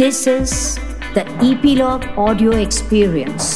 This is the Epilogue Audio Experience.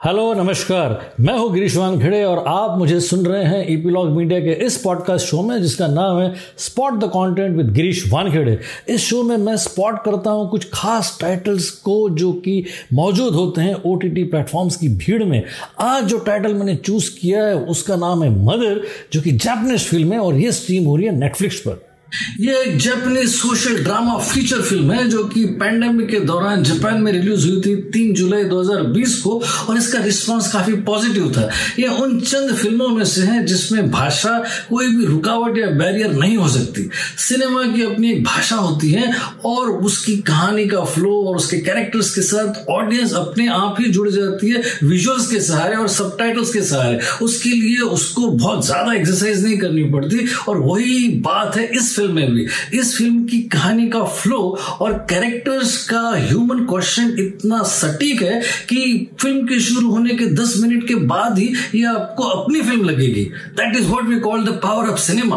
Hello नमस्कार। मैं हूँ गिरीश वानखेड़े और आप मुझे सुन रहे हैं ईपीलॉग मीडिया के इस पॉडकास्ट शो में, जिसका नाम है spot the content with Girish Wankhede इस शो में मैं स्पॉट करता हूँ कुछ खास टाइटल्स को जो कि मौजूद होते हैं ओ टी प्लेटफॉर्म्स की भीड़ में। आज जो टाइटल मैंने चूज़ किया है, उसका नाम है मदर जो कि जापनीज फ़िल्म है और ये स्ट्रीम हो रही है नेटफ्लिक्स पर। ये एक Japanese social drama feature film है, जो कि पैंडेमिक के दौरान जापान में रिलीज़ हुई थी 3 जुलाई 2020 को, और इसका रिस्पांस काफ़ी पॉजिटिव था। ये उन चंद फ़िल्मों में से है जिसमें भाषा कोई भी रुकावट या बैरियर नहीं हो सकती। सिनेमा की अपनी एक भाषा होती है, और उसकी कहानी का फ्लो और उसके कैरेक्टर्स के साथ ऑडियंस अपने आप ही जुड़ जाती है विजुअल्स के सहारे और सब के सहारे। उसके लिए उसको बहुत ज़्यादा एक्सरसाइज नहीं करनी पड़ती, और वही बात है इस फ़िल्म में भी इस फ़िल्म की कहानी का फ्लो और कैरेक्टर्स का ह्यूमन क्वेश्चन इतना सटीक है कि फ़िल्म के शुरू होने के 10 मिनट के बाद ही ये आपको अपनी फ़िल्म लगेगी। That is what we call the power of cinema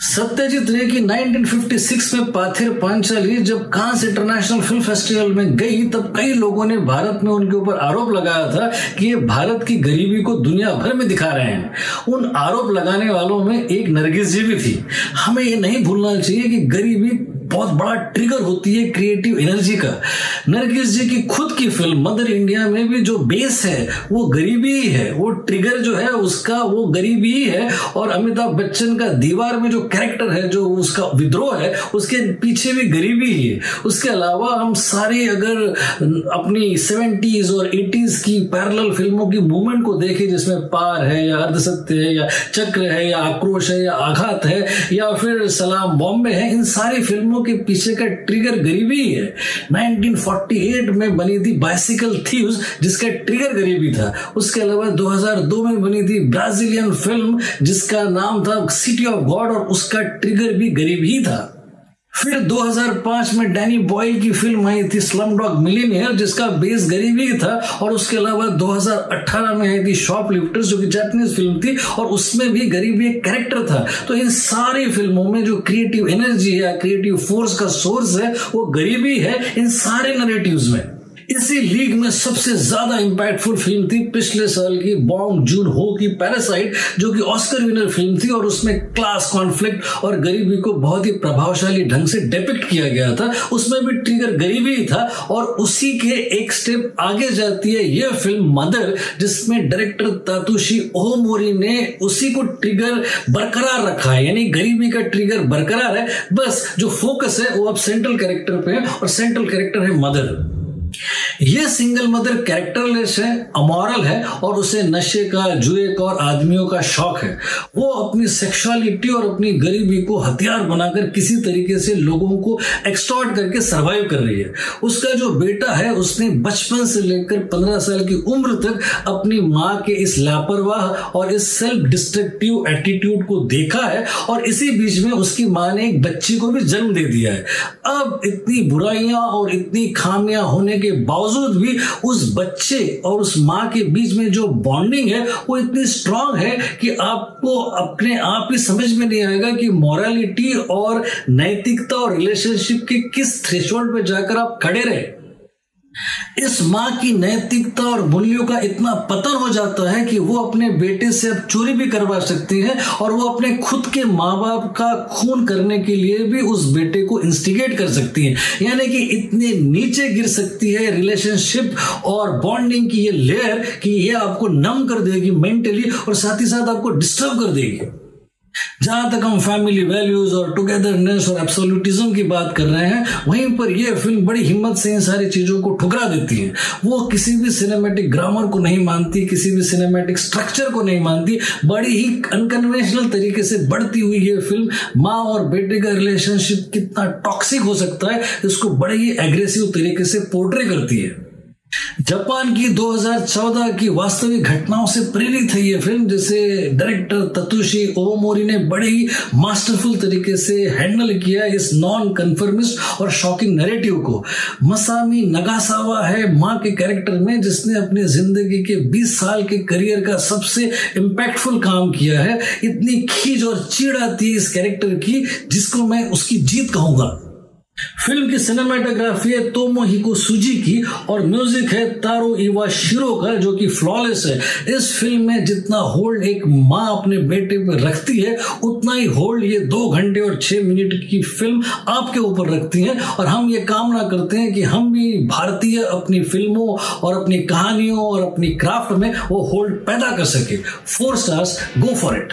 Satyajit Ray की 1956 में पाथिर पांचाली जब कांस इंटरनेशनल फ़िल्म फेस्टिवल में गई, तब कई लोगों ने भारत में उनके ऊपर आरोप लगाया था कि ये भारत की गरीबी को दुनिया भर में दिखा रहे हैं। उन आरोप लगाने वालों में एक नरगिस जी भी थी। हमें ये नहीं भूलना चाहिए कि गरीबी बहुत बड़ा ट्रिगर होती है क्रिएटिव एनर्जी का। नरगिस जी की खुद की फ़िल्म मदर इंडिया में भी जो बेस है, वो गरीबी ही है। वो ट्रिगर जो है, उसका वो गरीबी ही है। और अमिताभ बच्चन का दीवार में जो कैरेक्टर है, जो उसका विद्रोह है, उसके पीछे भी गरीबी ही है। उसके अलावा हम सारे अगर अपनी सेवेंटीज और एटीज की पैरल फ़िल्मों की मूवमेंट को देखें, जिसमें पार है, या अर्धसत्य है, या चक्र है, या आक्रोश है, या आघात है, या फिर सलाम बॉम्बे है, इन सारी फ़िल्मों फ़िल्मों के पीछे का ट्रिगर गरीबी ही है। 1948 में बनी थी बाइसिकल थीव्स जिसका ट्रिगर गरीबी था। उसके अलावा 2002 में बनी थी ब्राजीलियन फ़िल्म जिसका नाम था सिटी ऑफ़ गॉड और उसका ट्रिगर भी गरीब ही था। फिर 2005 में डैनी बॉयल की फ़िल्म आई थी स्लम डॉग मिलीनियर, जिसका बेस गरीबी था और उसके अलावा 2018 में आई थी शॉप लिफ्टर्स जो कि जैपनीज फ़िल्म थी, और उसमें भी गरीबी एक कैरेक्टर था। तो इन सारी फ़िल्मों में जो क्रिएटिव एनर्जी है क्रिएटिव फोर्स का सोर्स है, वो गरीबी है इन सारे नरेटिव्स में। इसी लीग में सबसे ज़्यादा इंपैक्टफुल फ़िल्म थी पिछले साल की बॉन्ग जून हो की पैरासाइट जो कि ऑस्कर विनर फ़िल्म थी और उसमें क्लास कॉन्फ्लिक्ट और गरीबी को बहुत ही प्रभावशाली ढंग से डेपिक्ट किया गया था। उसमें भी ट्रिगर गरीबी ही था और उसी के एक स्टेप आगे जाती है यह फ़िल्म मदर जिसमें डायरेक्टर तातुशी ओमोरी ने उसी को ट्रिगर बरकरार रखा है। यानी गरीबी का ट्रिगर बरकरार है। बस जो फोकस है वो अब सेंट्रल कैरेक्टर पे है और सेंट्रल कैरेक्टर है मदर ये सिंगल मदर कैरेक्टरलेस है अमोरल है, और उसे नशे का, जुए का और आदमियों का शौक है। वो अपनी सेक्सुअलिटी और अपनी गरीबी को हथियार बनाकर किसी तरीके से लोगों को एक्सटॉर्ट करके सरवाइव कर रही है। उसका जो बेटा है, उसने बचपन से लेकर पंद्रह साल की उम्र तक अपनी माँ के इस लापरवाह और इस सेल्फ डिस्ट्रक्टिव एटीट्यूड को देखा है, और इसी बीच में उसकी माँ ने एक बच्ची को भी जन्म दे दिया है। अब इतनी बुराइयाँ और इतनी खामियाँ होने के बावजूद भी उस बच्चे और उस माँ के बीच में जो बॉन्डिंग है, वो इतनी स्ट्रांग है कि आपको अपने आप ही समझ में नहीं आएगा कि मॉरलिटी और नैतिकता और रिलेशनशिप के किस थ्रेशोल्ड पे जाकर आप खड़े रहे। इस माँ की नैतिकता और मूल्यों का इतना पतन हो जाता है कि वो अपने बेटे से अब चोरी भी करवा सकती है और वो अपने खुद के माँ बाप का खून करने के लिए भी उस बेटे को इंस्टिगेट कर सकती है। यानी कि इतने नीचे गिर सकती है रिलेशनशिप और बॉन्डिंग की ये लेयर कि ये आपको नम कर देगी मेंटली और साथ ही साथ आपको डिस्टर्ब कर देगी। जहाँ तक हम फैमिली वैल्यूज़ और टुगेदरनेस और एब्सोल्यूटिज्म की बात कर रहे हैं, वहीं पर यह फ़िल्म बड़ी हिम्मत से इन सारी चीज़ों को ठुकरा देती है। वो किसी भी सिनेमेटिक ग्रामर को नहीं मानती, किसी भी सिनेमेटिक स्ट्रक्चर को नहीं मानती, बड़ी ही अनकन्वेंशनल तरीके से बढ़ती हुई ये फ़िल्म माँ और बेटे का रिलेशनशिप कितना टॉक्सिक हो सकता है, इसको बड़े ही एग्रेसिव तरीके से पोर्ट्रे करती है। जापान की 2014 की वास्तविक घटनाओं से प्रेरित है ये फ़िल्म, जिसे डायरेक्टर ततुशी ओमोरी ने बड़े ही मास्टरफुल तरीके से हैंडल किया इस नॉन कन्फर्मिस्ट और शॉकिंग नैरेटिव को। मसामी नगासावा है माँ के कैरेक्टर में, जिसने अपने ज़िंदगी के 20 साल के करियर का सबसे इम्पैक्टफुल काम किया है। इतनी खींच और चीड़ आती है इस कैरेक्टर की, जिसको मैं उसकी जीत कहूँगा। फ़िल्म की सिनेमाटोग्राफी है तोमो हिको सुजी की और म्यूज़िक है तारो इवा शिरो का जो कि फ्लॉलेस है। इस फ़िल्म में जितना होल्ड एक माँ अपने बेटे पर रखती है, उतना ही होल्ड ये दो घंटे और छह मिनट की फ़िल्म आपके ऊपर रखती है। और हम ये कामना करते हैं कि हम भी भारतीय अपनी फ़िल्मों और अपनी कहानियों और अपनी क्राफ्ट में वो होल्ड पैदा कर सके। Four stars go for it